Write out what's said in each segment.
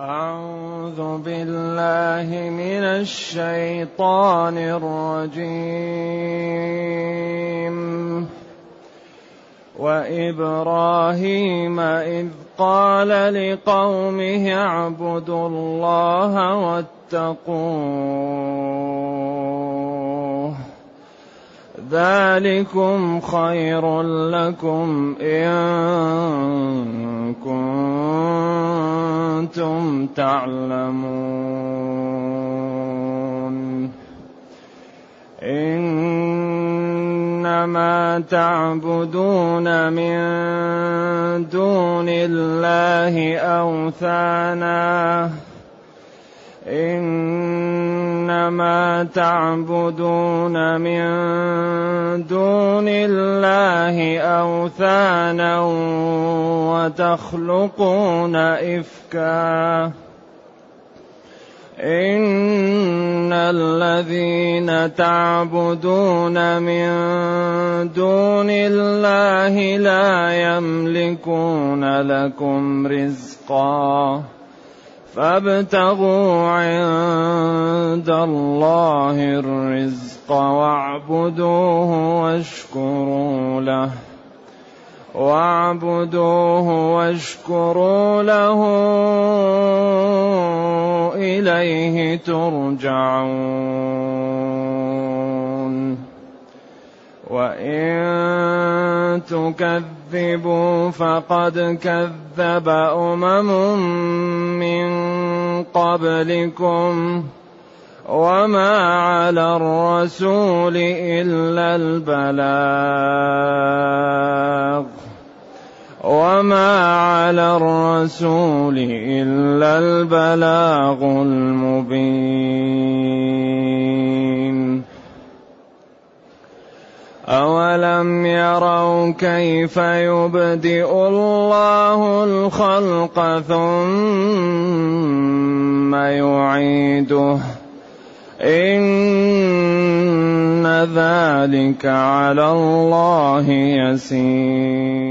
أعوذ بالله من الشيطان الرجيم. وإبراهيم إذ قال لقومه اعبدوا الله واتقوه. ذلكم خير لكم إن كنتم تعلمون. إنما تعبدون من دون الله أوثانا. إنما تعبدون من دون الله أوثانا وتخلقون إفكا. إن الذين تعبدون من دون الله لا يملكون لكم رزقا. فابتغوا عند الله الرزق واعبدوه واشكروا له. واعبدوه واشكروا له. إليه ترجعون. وان تكذبوا فقد كذب امم من قبلكم وما على الرسول الا البلاغ وما على الرسول الا البلاغ المبين اولم يروا كيف يبدئ الله الخلق ثم يعيده ان ذلك على الله يسير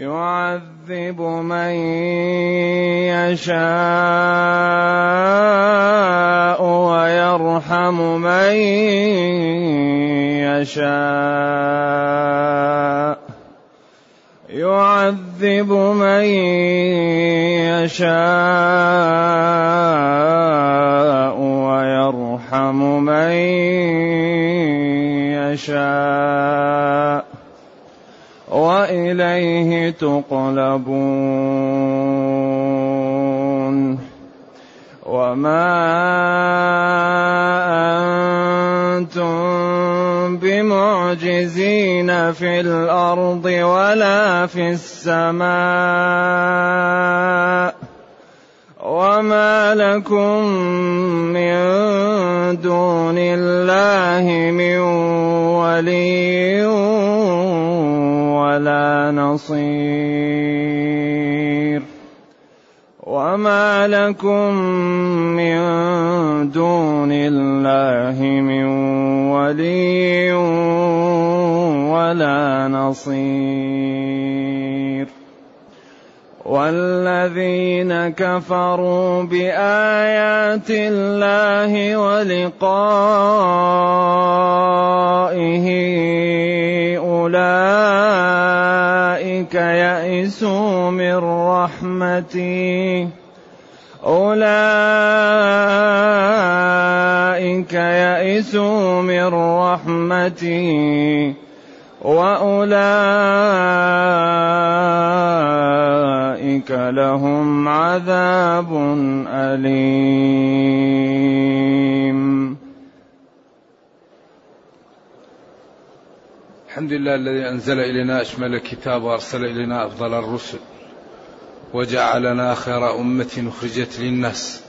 يعذب من يشاء ويرحم من يشاء. يعذب من يشاء ويرحم من يشاء. وإليه تقلبون. وما أنتم بمعجزين في الأرض ولا في السماء. وما لكم من دون الله من ولي ولا نصير. وما لكم من دون الله من ولي ولا نصير. والذين كفروا بآيات الله ولقائه أولئك يئسوا من رحمتي. أولئك يئسوا من رحمتي. وأولئك لهم عذاب أليم. الحمد لله الذي أنزل إلينا أشمل الكتاب وأرسل إلينا أفضل الرسل وجعلنا خير أمة أخرجت للناس.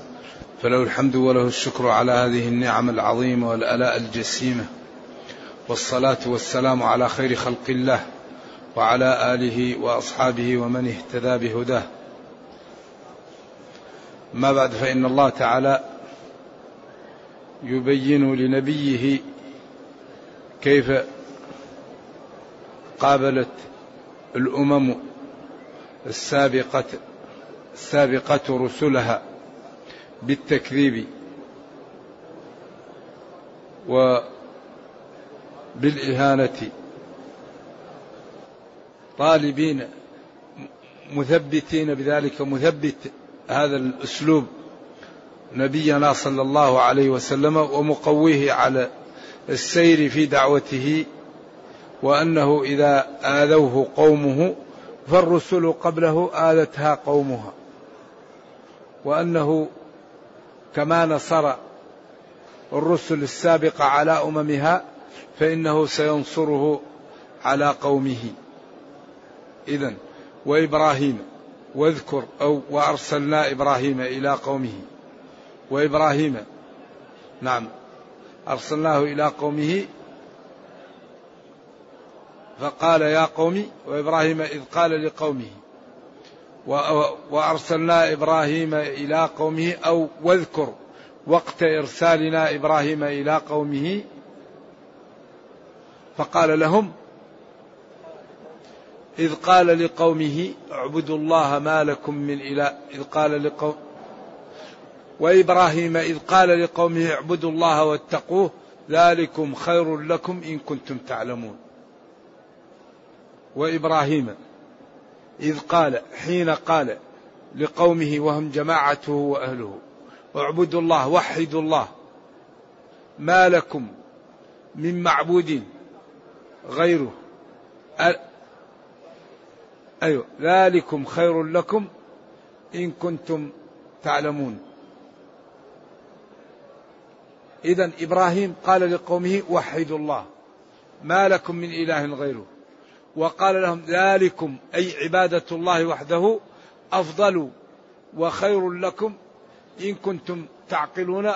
فله الحمد وله الشكر على هذه النعم العظيمة والآلاء الجسيمة. والصلاة والسلام على خير خلق الله. وعلى آله وأصحابه ومن اهتدى بهداه. ما بعد فإن الله تعالى يبين لنبيه كيف قابلت الأمم السابقة السابقة رسلها بالتكذيب وبالإهانة طالبين مثبتين بذلك مثبت هذا الأسلوب نبينا صلى الله عليه وسلم ومقويه على السير في دعوته وأنه إذا آذوه قومه فالرسل قبله آذتها قومها وأنه كما نصر الرسل السابقة على أممها فإنه سينصره على قومه إذا وإبراهيم واذكر أو وأرسلنا إبراهيم إلى قومه. وإبراهيم نعم أرسلناه إلى قومه. فقال يا قوم وإبراهيم إذ قال لقومه وأرسلنا إبراهيم إلى قومه أو واذكر وقت إرسالنا إبراهيم إلى قومه. فقال لهم إذ قال لقومه اعبدوا الله ما لكم من إله. إذ قال لقوم وإبراهيم إذ قال لقومه اعبدوا الله واتقوه ذلكم خير لكم إن كنتم تعلمون. وإبراهيم إذ قال حين قال لقومه وهم جماعته وأهله اعبدوا الله وحدوا الله ما لكم من معبود غيره. أيوة. ذلكم خير لكم إن كنتم تعلمون. إذا إبراهيم قال لقومه وحدوا الله. ما لكم من إله غيره. وقال لهم ذلكم أي عبادة الله وحده أفضل وخير لكم إن كنتم تعقلون.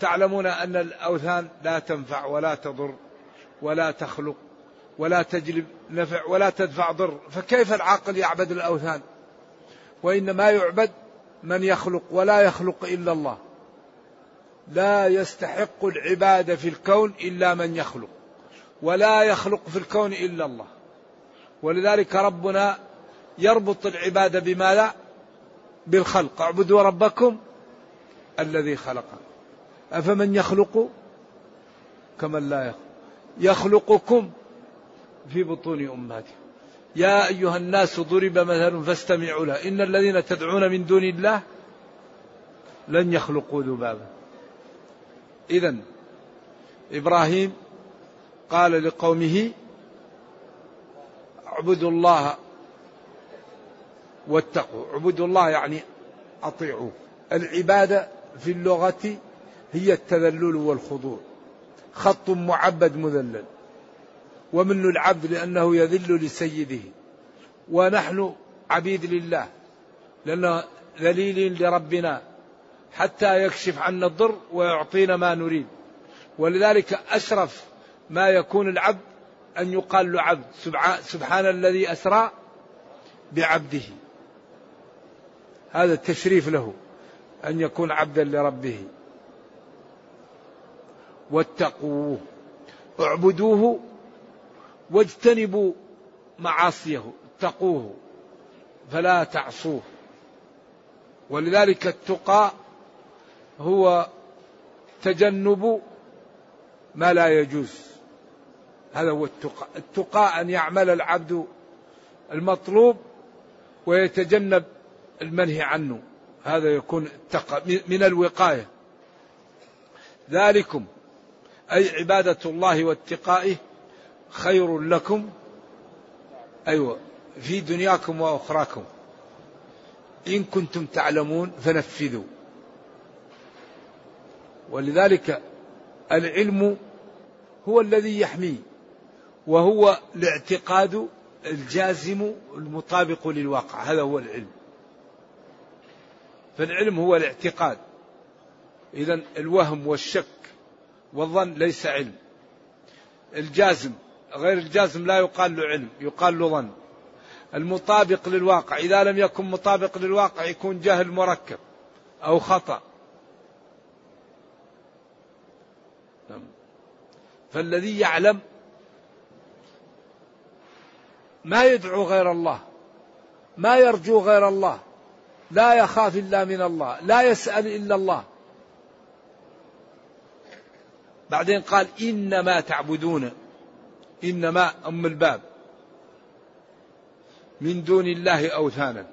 تعلمون أن الأوثان لا تنفع ولا تضر ولا تخلق. ولا تجلب نفع ولا تدفع ضر فكيف العاقل يعبد الأوثان؟ وإنما يعبد من يخلق ولا يخلق إلا الله. لا يستحق العبادة في الكون إلا من يخلق ولا يخلق في الكون إلا الله. ولذلك ربنا يربط العبادة بماذا؟ بالخلق. اعبدوا ربكم الذي خلق. أفمن يخلق؟ كمن لا يخلق. يخلقكم في بطون أمهاتكم يا أيها الناس ضرب مثل فاستمعوا له. إن الذين تدعون من دون الله لن يخلقوا ذبابا. إذا إبراهيم قال لقومه اعبدوا الله واتقوا. اعبدوا الله يعني أطيعوا. العبادة في اللغة هي التذلل والخضوع. خط معبد مذلل. ومن العبد لأنه يذل لسيده. ونحن عبيد لله. لأنه ذليل لربنا. حتى يكشف عنا الضر ويعطينا ما نريد. ولذلك أشرف ما يكون العبد أن يقال له عبد. سبحان الذي أسرى بعبده. هذا التشريف له. أن يكون عبدا لربه. واتقوه. اعبدوه واجتنبوا معاصيه اتقوه فلا تعصوه. ولذلك التقى هو تجنب ما لا يجوز. هذا هو التقى. التقى أن يعمل العبد المطلوب ويتجنب المنهي عنه. هذا يكون التقى من الوقاية. ذلكم أي عبادة الله واتقائه خير لكم أيوة في دنياكم وأخراكم. إن كنتم تعلمون فنفذوا. ولذلك العلم هو الذي يحمي وهو الاعتقاد الجازم المطابق للواقع. هذا هو العلم. فالعلم هو الاعتقاد. إذا الوهم والشك والظن ليس علم. الجازم غير الجازم لا يقال له علم يقال له ظن. المطابق للواقع إذا لم يكن مطابق للواقع يكون جهل مركب أو خطأ. نعم. فالذي يعلم ما يدعو غير الله ما يرجو غير الله لا يخاف إلا من الله لا يسأل إلا الله. بعدين قال إنما تعبدون. إنما أم الباب. من دون الله أوثانا.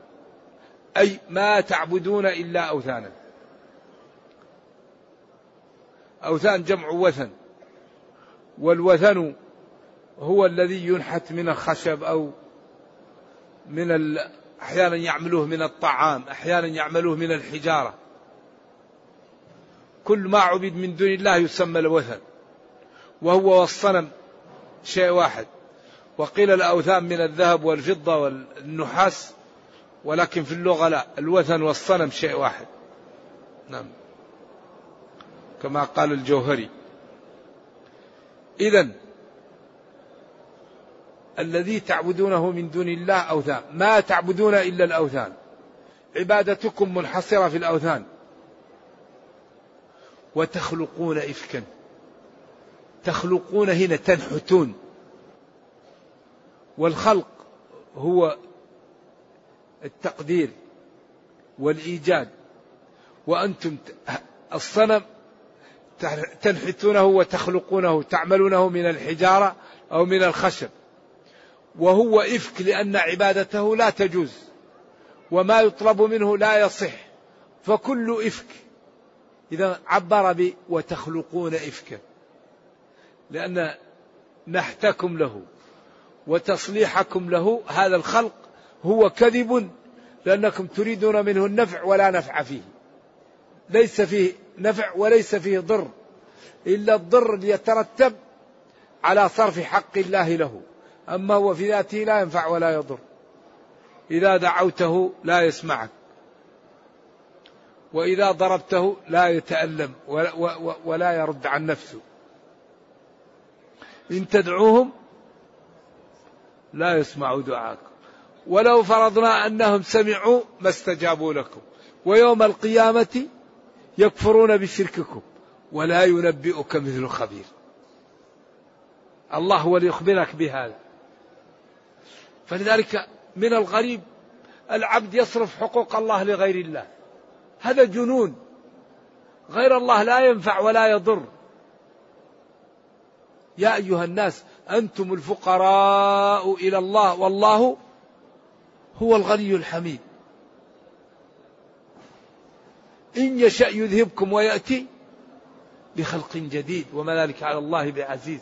أي ما تعبدون إلا أوثانا. أوثان جمع وثن. والوثن هو الذي ينحت من الخشب أو من ال... أحيانا يعملوه من الطعام أحيانا يعملوه من الحجارة. كل ما عبد من دون الله يسمى الوثن. وهو والصنم. شيء واحد. وقيل الأوثان من الذهب والفضة والنحاس ولكن في اللغة لا. الوثن والصنم شيء واحد. نعم. كما قال الجوهري. اذا الذي تعبدونه من دون الله أوثان. ما تعبدون إلا الأوثان. عبادتكم منحصرة في الأوثان. وتخلقون إفكا. تخلقون هنا تنحتون. والخلق هو التقدير والإيجاد. وأنتم الصنم تنحتونه وتخلقونه تعملونه من الحجارة أو من الخشب. وهو إفك لأن عبادته لا تجوز. وما يطلب منه لا يصح. فكل إفك. إذا عبر ب وتخلقون إفكا. لأن نحتكم له وتصليحكم له هذا الخلق هو كذب لأنكم تريدون منه النفع ولا نفع فيه. ليس فيه نفع وليس فيه ضر إلا الضر يترتب على صرف حق الله له. أما هو في ذاته لا ينفع ولا يضر. إذا دعوته لا يسمعك وإذا ضربته لا يتألم ولا يرد عن نفسه. إن تدعوهم لا يسمعوا دعاءكم ولو فرضنا أنهم سمعوا ما استجابوا لكم. ويوم القيامة يكفرون بشرككم ولا ينبئك مثل خبير. الله هو اللي يخبرك بهذا. فلذلك من الغريب العبد يصرف حقوق الله لغير الله. هذا جنون. غير الله لا ينفع ولا يضر. يا أيها الناس أنتم الفقراء إلى الله والله هو الغني الحميد. إن يشأ يذهبكم ويأتي بخلق جديد وما ذلك على الله بعزيز.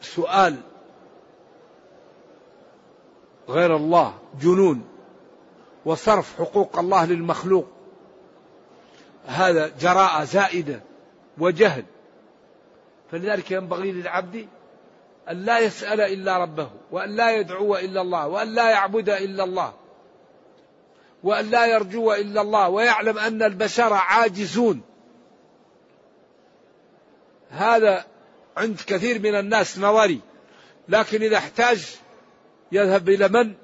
فسؤال غير الله جنون وصرف حقوق الله للمخلوق هذا جراءة زائدة. وجهل. فلذلك ينبغي للعبد أن لا يسأل إلا ربه وأن لا يدعو إلا الله وأن لا يعبد إلا الله وأن لا يرجو إلا الله ويعلم أن البشر عاجزون. هذا عند كثير من الناس نظري لكن إذا احتاج يذهب إلى من؟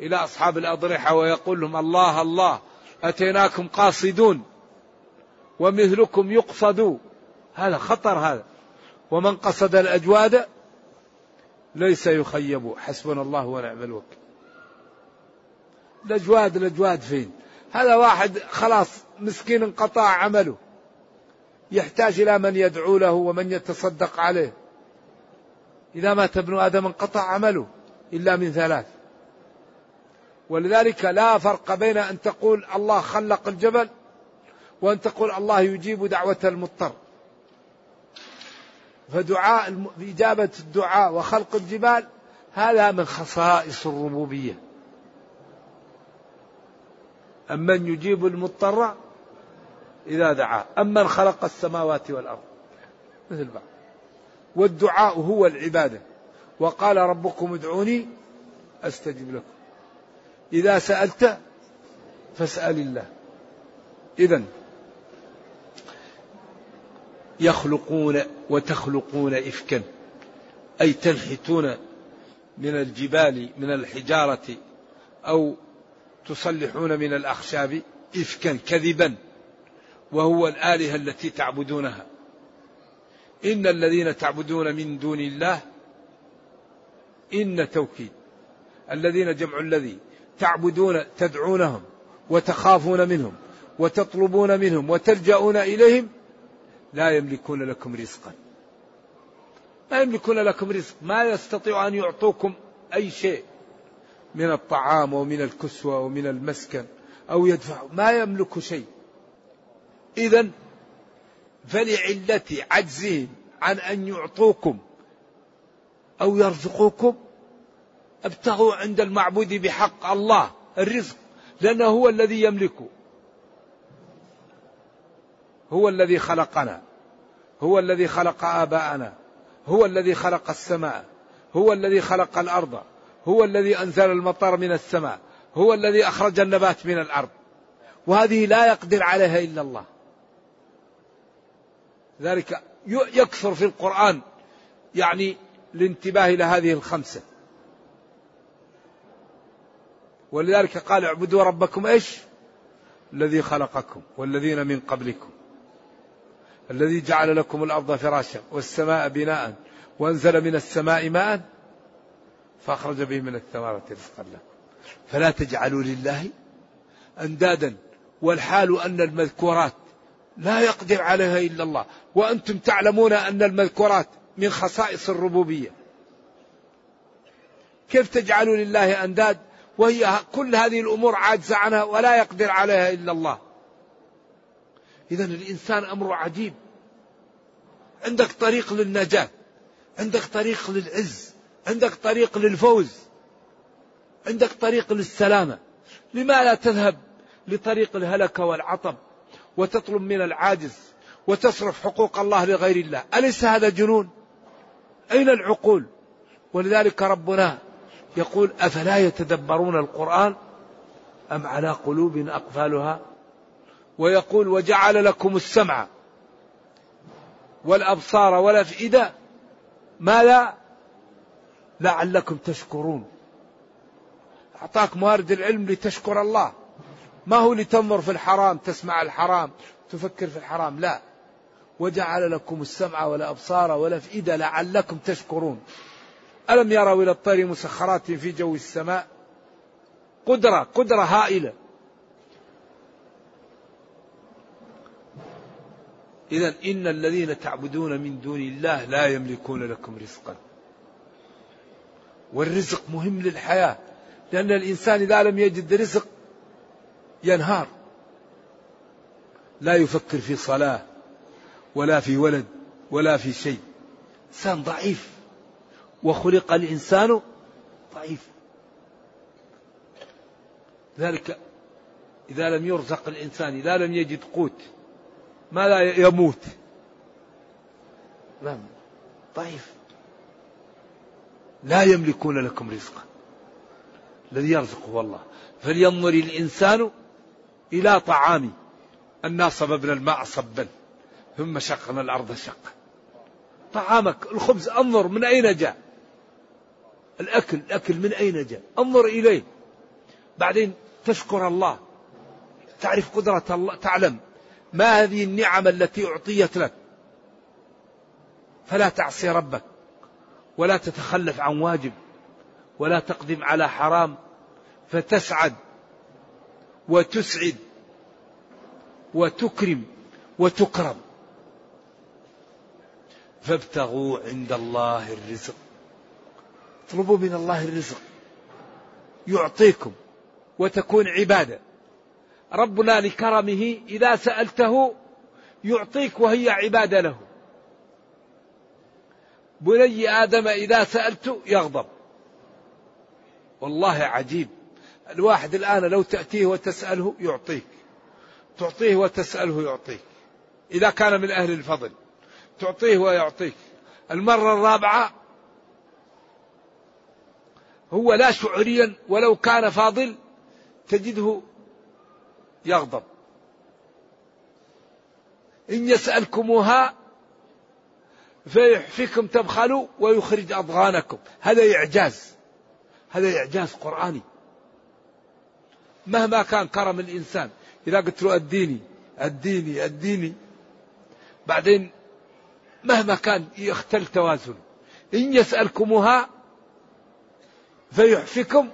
إلى أصحاب الأضرحة ويقول لهم الله الله أتيناكم قاصدون. ومثلكم يقصد. هذا خطر هذا. ومن قصد الأجواد ليس يخيب. حسبنا الله ونعم الوكيل. الأجواد الأجواد فين؟ هذا واحد خلاص مسكين انقطع عمله. يحتاج إلى من يدعو له ومن يتصدق عليه. إذا مات ابن آدم انقطع عمله إلا من ثلاث. ولذلك لا فرق بين أن تقول الله خلق الجبل وأن تقول الله يجيب دعوة المضطر. فدعاء إجابة الدعاء وخلق الجبال هذا من خصائص الربوبية. أمن يجيب المضطر إذا دعاه أمن خلق السماوات والأرض. مثل بعض. والدعاء هو العبادة. وقال ربكم ادعوني أستجب لكم. إذا سألت فاسأل الله. إذا يخلقون وتخلقون إفكا. أي تنحتون من الجبال من الحجارة أو تصلحون من الأخشاب إفكا كذبا. وهو الآلهة التي تعبدونها. إن الذين تعبدون من دون الله إن توكيد. الذين جمع الذي تعبدون تدعونهم وتخافون منهم وتطلبون منهم وتلجؤون إليهم لا يملكون لكم رزقا. ما يملكون لكم رزق. ما يستطيع أن يعطوكم أي شيء من الطعام ومن الكسوة ومن المسكن أو يدفع. ما يملك شيء. إذا فلعلة عجزهم عن أن يعطوكم أو يرزقوكم ابتغوا عند المعبود بحق الله الرزق لأنه هو الذي يملكه هو الذي خلقنا هو الذي خلق آباءنا هو الذي خلق السماء هو الذي خلق الأرض هو الذي أنزل المطر من السماء هو الذي أخرج النبات من الأرض. وهذه لا يقدر عليها إلا الله. ذلك يكثر في القرآن يعني الانتباه إلى هذه الخمسة. ولذلك قال اعبدوا ربكم إيش؟ الذي خلقكم والذين من قبلكم. الذي جعل لكم الأرض فراشا والسماء بناء وأنزل من السماء ماء فأخرج به من الثمرات رزقا لكم. فلا تجعلوا لله أندادا. والحال أن المذكورات لا يقدر عليها إلا الله. وأنتم تعلمون أن المذكورات من خصائص الربوبية. كيف تجعلوا لله أنداد؟ وهي كل هذه الأمور عاجزة عنها ولا يقدر عليها إلا الله. إذا الإنسان أمره عجيب. عندك طريق للنجاة عندك طريق للعز عندك طريق للفوز عندك طريق للسلامة. لما لا تذهب لطريق الهلكة والعطب وتطلب من العاجز وتصرف حقوق الله لغير الله؟ أليس هذا جنون؟ أين العقول؟ ولذلك ربنا يقول أفلا يتدبرون القرآن أم على قلوب أقفالها؟ ويقول وجعل لكم السمع والأبصار والأفئدة ما لا لعلكم تشكرون. أعطاك موارد العلم لتشكر الله. ما هو لتنظر في الحرام تسمع الحرام تفكر في الحرام لا. وجعل لكم السمع والأبصار والأفئدة لعلكم تشكرون. ألم يروا إلى الطير مسخرات في جو السماء؟ قدرة قدرة هائلة. إذا إن الذين تعبدون من دون الله لا يملكون لكم رزقا. والرزق مهم للحياة لأن الإنسان إذا لم يجد رزق ينهار. لا يفكر في صلاة ولا في ولد ولا في شيء. إنسان ضعيف وخلق الإنسان ضعيف. ذلك إذا لم يرزق الإنسان إذا لم يجد قوت. ما لا يموت. لا ضعيف لا يملكون لكم رزقا. الذي يرزق هو الله. فلينظر الإنسان إلى طعامي أنا صببنا الماء صبا. ثم شقنا الأرض شقا. طعامك الخبز انظر من أين جاء. الأكل الأكل من أين جاء؟ انظر إليه. بعدين تشكر الله. تعرف قدرة الله تعلم. ما هذه النعم التي أعطيت لك؟ فلا تعصي ربك ولا تتخلف عن واجب ولا تقدم على حرام فتسعد وتسعد وتكرم وتكرم. فابتغوا عند الله الرزق. اطلبوا من الله الرزق. يعطيكم وتكون عبادة. ربنا لكرمه إذا سألته يعطيك وهي عبادة له. بني آدم إذا سألت يغضب. والله عجيب. الواحد الآن لو تأتيه وتسأله يعطيك. تعطيه وتسأله يعطيك. إذا كان من أهل الفضل. تعطيه ويعطيك. المرة الرابعة هو لا شعوريا ولو كان فاضل تجده يغضب. إن يسألكموها فيحفكم تبخلوا ويخرج أضغانكم. هذا إعجاز. هذا إعجاز قرآني. مهما كان كرم الإنسان. إذا قلت له أديني أديني أديني. بعدين مهما كان يختل توازن. إن يسألكموها فيحفكم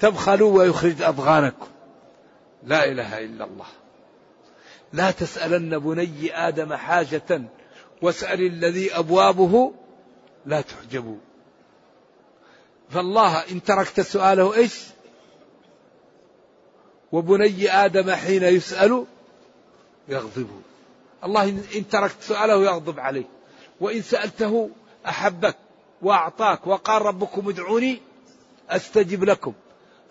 تبخلوا ويخرج أضغانكم. لا إله إلا الله. لا تسألن بني آدم حاجة واسأل الذي أبوابه لا تحجبوا فالله إن تركت سؤاله إيش؟ وبني آدم حين يسأل يغضب. الله إن تركت سؤاله يغضب عليك. وإن سألته أحبك وأعطاك وقال ربكم ادعوني أستجب لكم.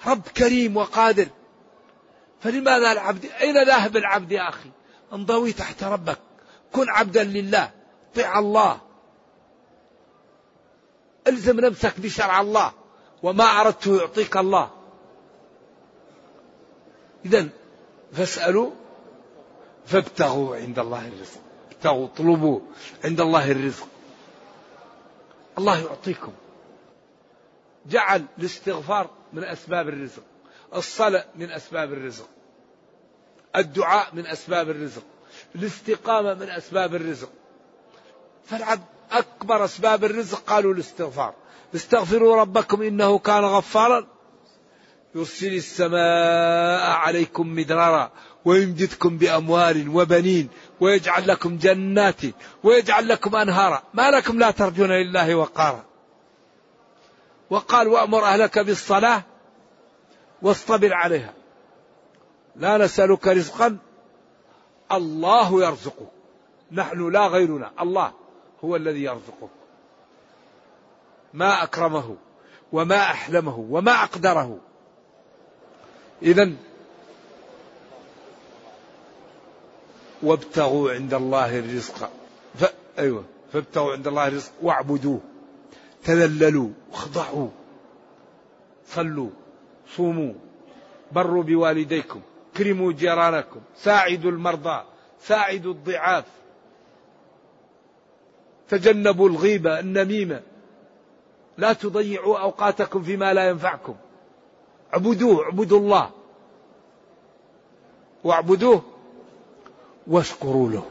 رب كريم وقادر. فلماذا العبد أين ذاهب العبد يا أخي؟ انضوي تحت ربك. كن عبدا لله. طع الله. الزم نفسك بشرع الله. وما أردته يعطيك الله. إذا فاسألوا فابتغوا عند الله الرزق. ابتغوا اطلبوا عند الله الرزق. الله يعطيكم. جعل الاستغفار من أسباب الرزق. الصلاة من أسباب الرزق. الدعاء من أسباب الرزق. الاستقامة من أسباب الرزق. فالعبد أكبر أسباب الرزق قالوا الاستغفار. استغفروا ربكم إنه كان غفارا. يرسل السماء عليكم مدرارا ويمددكم بأموال وبنين ويجعل لكم جنات ويجعل لكم أنهارا. ما لكم لا ترجون لله وقارا. وقال وأمر أهلك بالصلاة واصطبر عليها. لا نسألك رزقا الله يرزقك. نحن لا غيرنا الله هو الذي يرزقك. ما أكرمه وما أحلمه وما أقدره. إذا وابتغوا عند الله الرزق. ف... أيوة فابتغوا عند الله الرزق واعبدوه. تذللوا اخضعوا صلوا. صوموا بروا بوالديكم كرموا جيرانكم ساعدوا المرضى ساعدوا الضعاف. تجنبوا الغيبة النميمة. لا تضيعوا أوقاتكم فيما لا ينفعكم. اعبدوه اعبدوا الله. واعبدوه واشكروا له.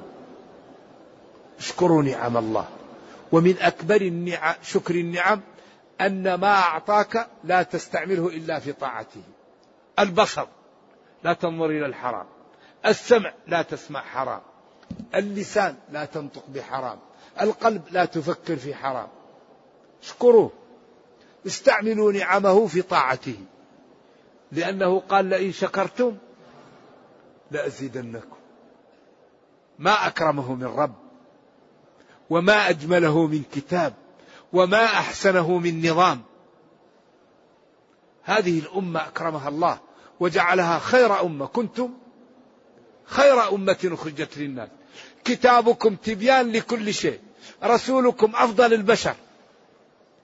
اشكروا نعم الله. ومن أكبر النعم شكر النعم أن ما أعطاك لا تستعمله إلا في طاعته. البصر لا تنظر إلى الحرام. السمع لا تسمع حرام. اللسان لا تنطق بحرام. القلب لا تفكر في حرام. اشكروه. استعملوا نعمه في طاعته. لأنه قال لئن شكرتم لأزيدنكم. ما أكرمه من رب وما أجمله من كتاب. وما أحسنه من نظام. هذه الأمة أكرمها الله وجعلها خير أمة. كنتم خير أمة أخرجت للناس. كتابكم تبيان لكل شيء. رسولكم أفضل البشر.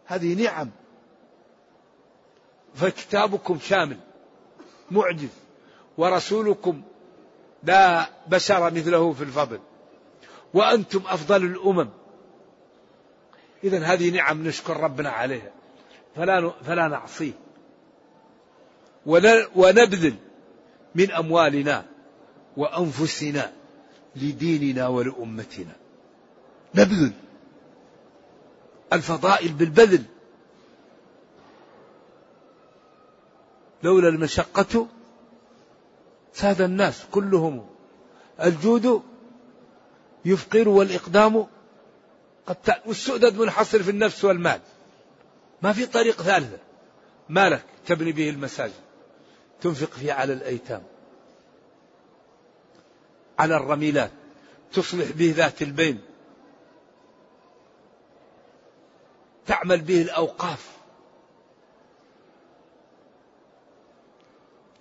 هذه نعم. فكتابكم شامل معجز ورسولكم لا بشر مثله في الفضل. وأنتم أفضل الأمم. إذا هذه نعم نشكر ربنا عليها. فلا فلا نعصيه ونبذل من أموالنا وأنفسنا لديننا ولأمتنا. نبذل الفضائل بالبذل. لولا المشقة ساد الناس كلهم. الجود يفقر والإقدام قد والسؤدد منحصر في النفس والمال. ما في طريق ثالثة. مالك تبني به المساجد. تنفق فيه على الأيتام. على الرميلات. تصلح به ذات البين. تعمل به الأوقاف.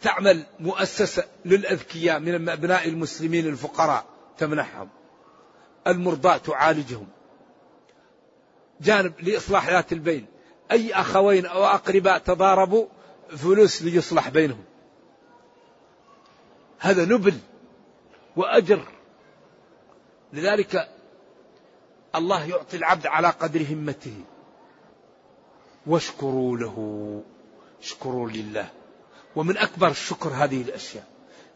تعمل مؤسسة للأذكياء من أبناء المسلمين الفقراء. تمنحهم. المرضى تعالجهم. جانب لإصلاح ذات البين. أي أخوين أو أقرباء تضاربوا فلوس ليصلح بينهم. هذا نبل وأجر. لذلك الله يعطي العبد على قدر همته. واشكروا له. اشكروا لله. ومن أكبر الشكر هذه الأشياء.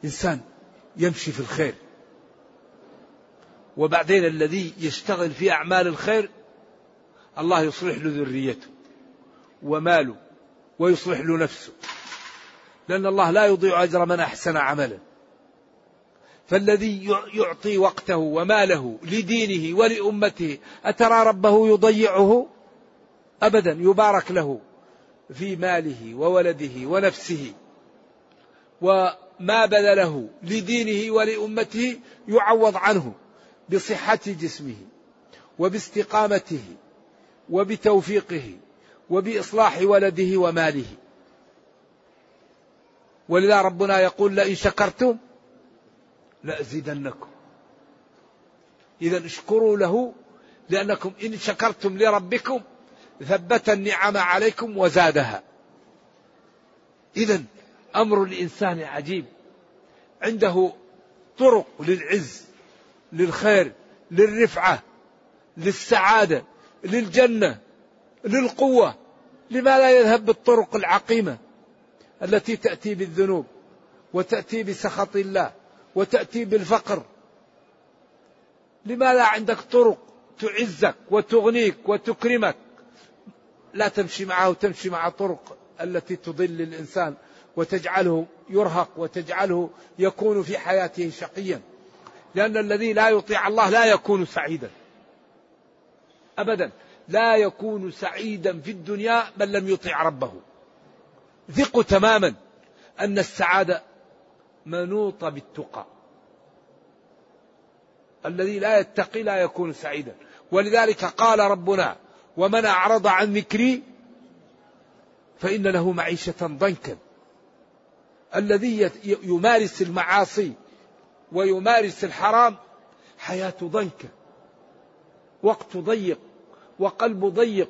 إنسان يمشي في الخير. وبعدين الذي يشتغل في أعمال الخير الله يصلح له ذريته وماله ويصلح له نفسه. لأن الله لا يضيع أجر من أحسن عملا. فالذي يعطي وقته وماله لدينه ولأمته أترى ربه يضيعه؟ أبدا يبارك له في ماله وولده ونفسه. وما بذله لدينه ولأمته يعوض عنه بصحة جسمه وباستقامته وبتوفيقه وبإصلاح ولده وماله. ولذا ربنا يقول لئن شكرتم لأزيدنكم. إذا اشكروا له لأنكم إن شكرتم لربكم ثبت النعم عليكم وزادها. إذا أمر الإنسان عجيب. عنده طرق للعز للخير للرفعة للسعادة. للجنة للقوة لما لا يذهب بالطرق العقيمة التي تأتي بالذنوب وتأتي بسخط الله وتأتي بالفقر. لما لا عندك طرق تعزك وتغنيك وتكرمك لا تمشي معه وتمشي مع طرق التي تضل الإنسان وتجعله يرهق وتجعله يكون في حياته شقيا. لأن الذي لا يطيع الله لا يكون سعيدا. أبدا. لا يكون سعيدا في الدنيا من لم يطيع ربه. ثقوا تماما أن السعادة منوطة بالتقى. الذي لا يتقي لا يكون سعيدا. ولذلك قال ربنا ومن أعرض عن ذكري فإن له معيشة ضنكا. الذي يمارس المعاصي ويمارس الحرام حياة ضنكة وقت ضيق وقلب ضيق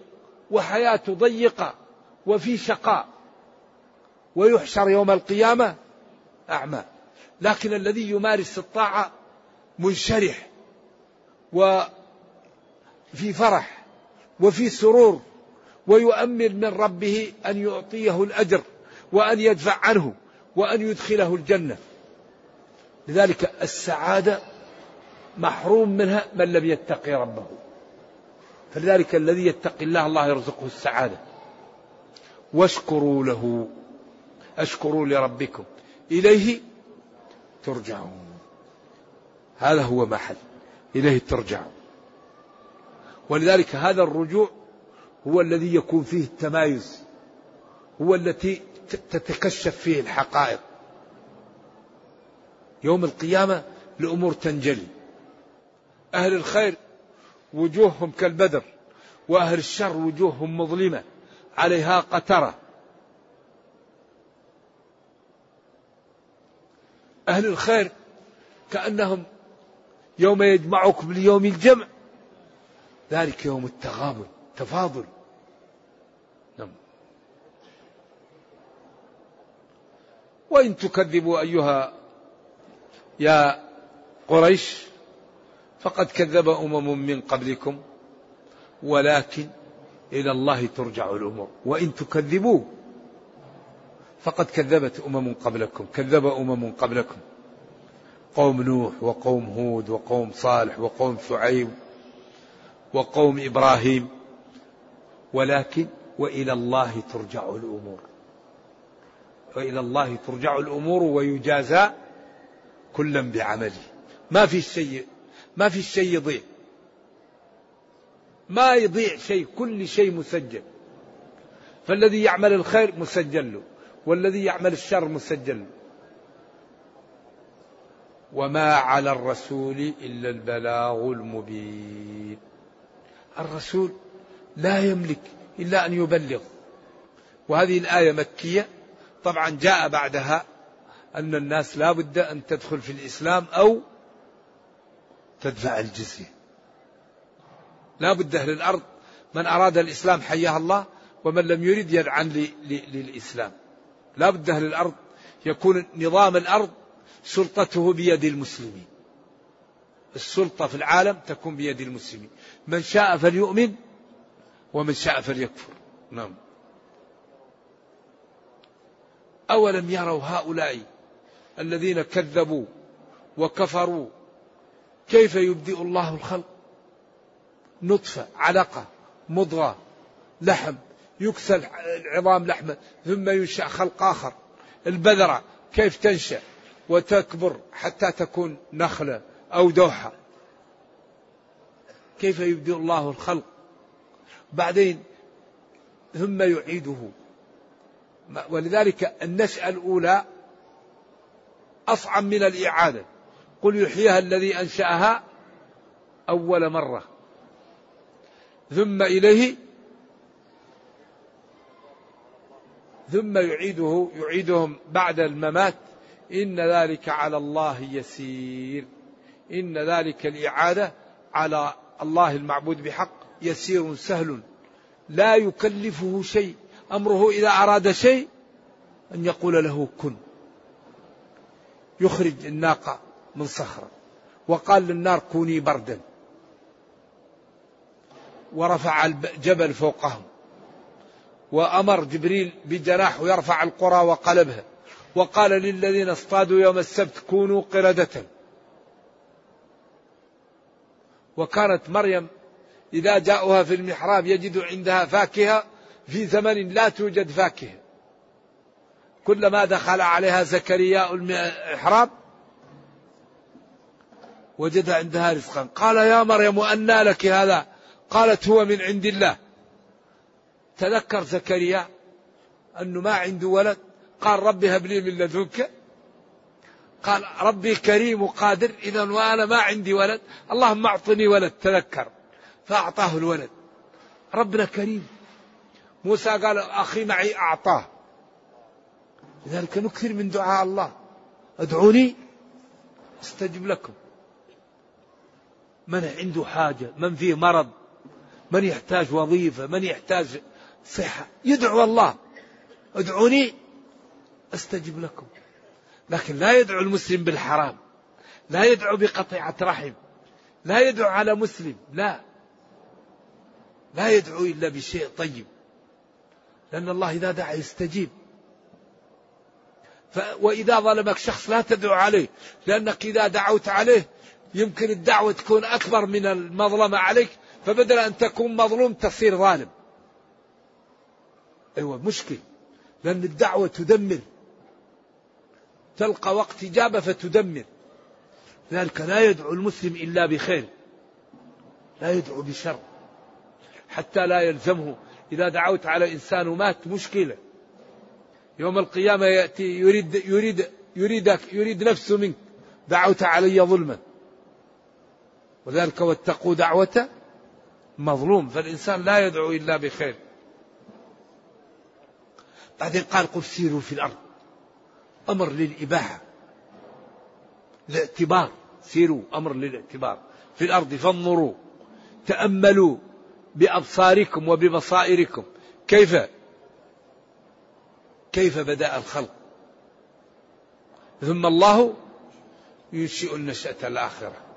وحياة ضيقة وفي شقاء. ويحشر يوم القيامة أعمى. لكن الذي يمارس الطاعة منشرح وفي فرح وفي سرور ويؤمل من ربه أن يعطيه الأجر وأن يدفع عنه وأن يدخله الجنة. لذلك السعادة محروم منها من لم يتقي ربه. فلذلك الذي يتقي الله الله يرزقه السعادة. واشكروا له. أشكروا لربكم. إليه ترجعون. هذا هو محل. إليه ترجعون. ولذلك هذا الرجوع هو الذي يكون فيه التمايز. هو التي تتكشف فيه الحقائق. يوم القيامة الأمور تنجلي. أهل الخير وجوههم كالبدر وأهل الشر وجوههم مظلمة عليها قترة. أهل الخير كأنهم يوم يجمعكم ليوم الجمع ذلك يوم التغابن تفاضل. نعم. وإن تكذبوا أيها يا قريش فقد كذب أمم من قبلكم ولكن إلى الله ترجع الأمور وإن تكذبوا فقد كذبت أمم قبلكم كذب أمم قبلكم قوم نوح وقوم هود وقوم صالح وقوم شعيب وقوم إبراهيم ولكن وإلى الله ترجع الأمور وإلى الله ترجع الأمور ويجازى كلا بعمله. ما في شيء ما في شيء يضيع. ما يضيع شيء كل شيء مسجل. فالذي يعمل الخير مسجل له والذي يعمل الشر مسجل له. وما على الرسول إلا البلاغ المبين. الرسول لا يملك إلا أن يبلغ. وهذه الآية مكية. طبعا جاء بعدها أن الناس لا بد أن تدخل في الإسلام أو تدفع الجزية. لا بد أهل الأرض من أراد الإسلام حياه الله ومن لم يرد يدعن للإسلام. لا بد أهل الأرض يكون نظام الأرض سلطته بيد المسلمين. السلطة في العالم تكون بيد المسلمين. من شاء فليؤمن ومن شاء فليكفر. نعم. أولم يروا هؤلاء الذين كذبوا وكفروا كيف يبدئ الله الخلق؟ نطفة علقة مضغة لحم يكسى العظام لحمة ثم ينشأ خلق آخر. البذرة كيف تنشأ؟ وتكبر حتى تكون نخلة أو دوحة. كيف يبدئ الله الخلق؟ بعدين ثم يعيده. ولذلك النشأة الأولى أصعب من الإعادة. قل يحييها الذي أنشأها أول مرة. ثم إليه ثم يعيده يعيدهم بعد الممات. إن ذلك على الله يسير. إن ذلك الإعادة على الله المعبود بحق يسير سهل. لا يكلفه شيء. أمره إذا أراد شيء أن يقول له كن. يخرج الناقة. من صخرة وقال للنار كوني بردا. ورفع الجبل فوقهم. وأمر جبريل بجناح يرفع القرى وقلبها. وقال للذين اصطادوا يوم السبت كونوا قردة. وكانت مريم إذا جاءوها في المحراب يجد عندها فاكهة في زمن لا توجد فاكهة. كلما دخل عليها زكريا المحراب وجد عندها رزقا قال يا مريم أنى لك هذا؟ قالت هو من عند الله. تذكر زكريا أنه ما عنده ولد. قال ربي هب لي من لدنك. قال ربي كريم وقادر. إذا وأنا ما عندي ولد. اللهم أعطني ولد. تذكر. فأعطاه الولد. ربنا كريم. موسى قال أخي معي أعطاه. لذلك نكثر من دعاء الله. أدعوني أستجب لكم. من عنده حاجة من فيه مرض من يحتاج وظيفة من يحتاج صحة يدعو الله. ادعوني أستجب لكم. لكن لا يدعو المسلم بالحرام لا يدعو بقطيعة رحم لا يدعو على مسلم لا. لا يدعو إلا بشيء طيب. لأن الله إذا دعا يستجيب. وإذا ظلمك شخص لا تدعو عليه لأنك إذا دعوت عليه يمكن الدعوة تكون أكبر من المظلمة عليك فبدل أن تكون مظلوم تصير ظالم. أيوة مشكل. لأن الدعوة تدمر. تلقى وقت إجابة فتدمر. ذلك لا يدعو المسلم إلا بخير. لا يدعو بشر. حتى لا يلزمه. إذا دعوت على إنسان ومات مشكلة. يوم القيامة يأتي يريد يريد يريدك يريد نفسه منك. دعوت علي ظلما. وذلك واتقوا دعوة مظلوم فالإنسان لا يدعو إلا بخير. بعدين قال قل سيروا في الأرض. أمر للإباحة الاعتبار سيروا أمر للاعتبار. في الأرض فانظروا تأملوا بأبصاركم وببصائركم. كيف؟ كيف بدأ الخلق؟ ثم الله ينشئ النشأة الآخرة.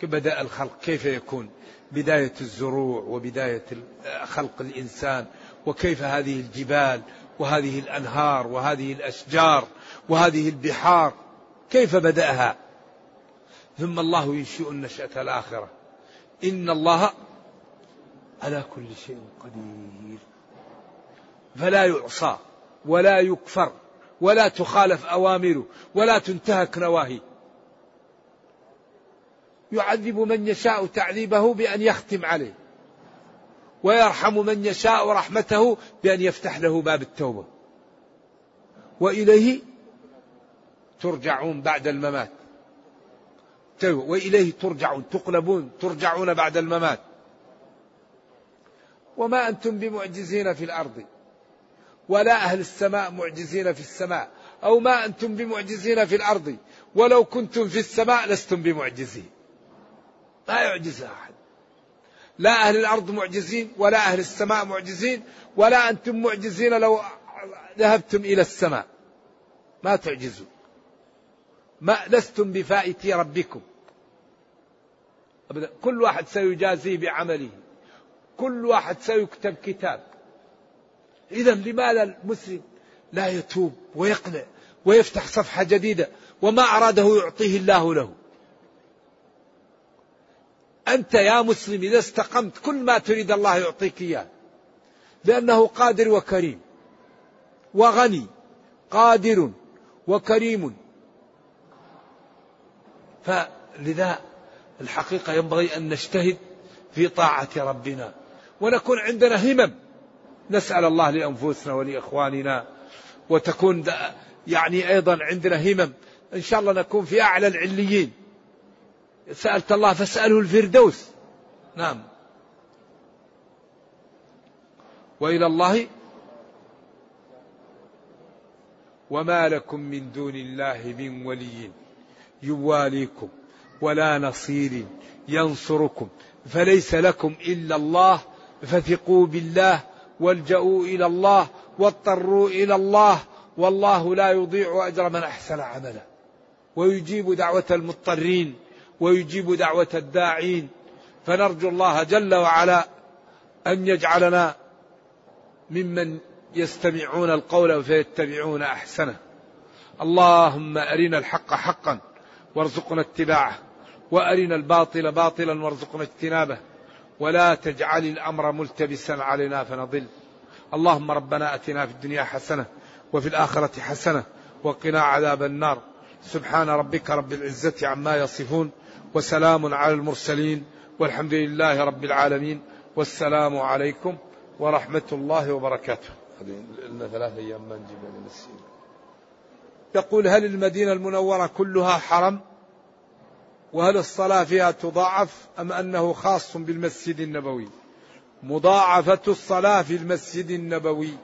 كبدأ الخلق كيف يكون؟ بداية الزروع وبداية خلق الإنسان وكيف هذه الجبال وهذه الأنهار وهذه الأشجار وهذه البحار كيف بدأها؟ ثم الله ينشئ النشأة الآخرة. إن الله على كل شيء قدير. فلا يعصى ولا يكفر ولا تخالف أوامره ولا تنتهك نواهيه. يعذب من يشاء تعذيبه بأن يختم عليه. ويرحم من يشاء رحمته بأن يفتح له باب التوبة. وإليه ترجعون بعد الممات. وإليه ترجعون تقلبون ترجعون بعد الممات. وما أنتم بمعجزين في الأرض. ولا أهل السماء معجزين في السماء. أو ما أنتم بمعجزين في الأرض. ولو كنتم في السماء لستم بمعجزين. لا يعجز أحد. لا أهل الأرض معجزين ولا أهل السماء معجزين ولا أنتم معجزين لو ذهبتم إلى السماء. ما تعجزوا ما لستم بفائتي ربكم. أبدا كل واحد سيجازيه بعمله. كل واحد سيكتب كتاب. إذا لماذا المسلم لا يتوب ويقنع ويفتح صفحة جديدة وما أراده يعطيه الله له. أنت يا مسلم إذا استقمت كل ما تريد الله يعطيك إياه. لأنه قادر وكريم وغني قادر وكريم. فلذا الحقيقة ينبغي أن نجتهد في طاعة ربنا ونكون عندنا همم. نسأل الله لأنفسنا ولإخواننا وتكون يعني أيضا عندنا همم. إن شاء الله نكون في أعلى العليين. سألت الله فاسأله الفردوس. نعم. وإلى الله. وما لكم من دون الله من ولي. يواليكم ولا نصير. ينصركم. فليس لكم إلا الله. فثقوا بالله والجأوا إلى الله واضطروا إلى الله. والله لا يضيع أجر من أحسن عملا. ويجيب دعوة المضطرين. ويجيب دعوة الداعين. فنرجو الله جل وعلا أن يجعلنا ممن يستمعون القول فيتبعون أحسنه. اللهم أرنا الحق حقا وارزقنا اتباعه وأرنا الباطل باطلا وارزقنا اجتنابه. ولا تجعل الأمر ملتبسا علينا فنضل. اللهم ربنا آتنا في الدنيا حسنة وفي الآخرة حسنة وقنا عذاب النار. سبحان ربك رب العزة عما يصفون. وسلام على المرسلين والحمد لله رب العالمين والسلام عليكم ورحمة الله وبركاته. لنا ثلاث أيام ما نجيب يقول هل المدينة المنورة كلها حرم؟ وهل الصلاة فيها تضاعف أم أنه خاص بالمسجد النبوي؟ مضاعفة الصلاة في المسجد النبوي.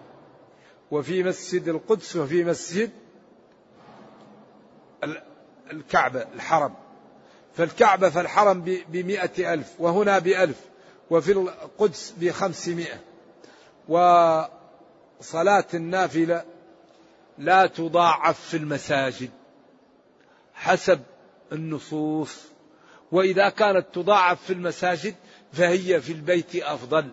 وفي مسجد القدس وفي مسجد الكعبة الحرم. فالكعبة فالحرم بمئة ألف وهنا بألف وفي القدس بخمسمائة وصلاة النافلة لا تضاعف في المساجد حسب النصوص. وإذا كانت تضاعف في المساجد فهي في البيت أفضل.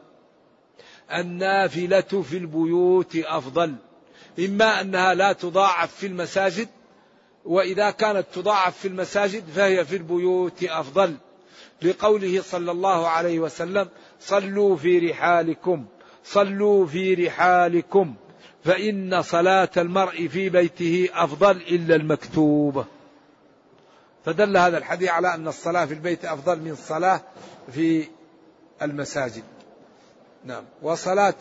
النافلة في البيوت أفضل. إما أنها لا تضاعف في المساجد وإذا كانت تضاعف في المساجد فهي في البيوت أفضل. لقوله صلى الله عليه وسلم صلوا في رحالكم صلوا في رحالكم فإن صلاة المرء في بيته أفضل إلا المكتوبه فدل هذا الحديث على أن الصلاة في البيت أفضل من الصلاة في المساجد. نعم. وصلاة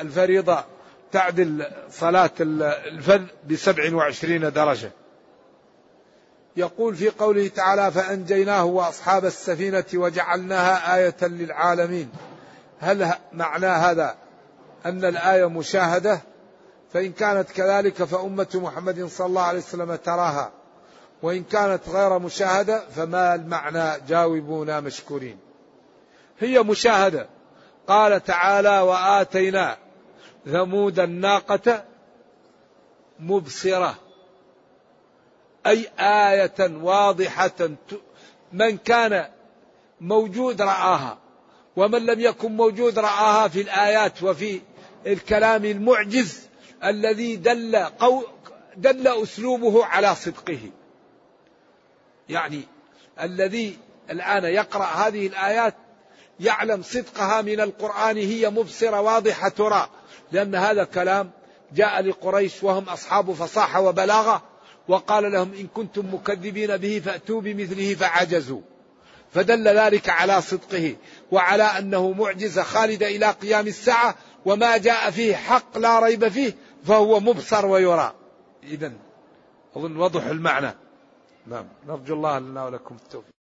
الفريضة تعدل صلاة الفذ بسبع وعشرين درجة. يقول في قوله تعالى فأنجيناه وأصحاب السفينة وجعلناها آية للعالمين. هل معنى هذا أن الآية مشاهدة؟ فإن كانت كذلك فأمة محمد صلى الله عليه وسلم تراها. وإن كانت غير مشاهدة فما المعنى جاوبونا مشكورين. هي مشاهدة. قال تعالى وآتينا ثمود الناقة مبصرة. أي آية واضحة من كان موجود رآها ومن لم يكن موجود رآها في الآيات وفي الكلام المعجز الذي دل قو دل أسلوبه على صدقه. يعني الذي الآن يقرأ هذه الآيات يعلم صدقها من القرآن هي مبصرة واضحة ترى لأن هذا كلام جاء لقريش وهم أصحاب فصاحة وبلاغة وقال لهم إن كنتم مكذبين به فأتوا بمثله فعجزوا. فدل ذلك على صدقه وعلى أنه معجزة خالدة إلى قيام الساعة وما جاء فيه حق لا ريب فيه فهو مبصر ويرى. إذا أظن وضح المعنى. نعم. نرجو الله لنا ولكم التوفيق.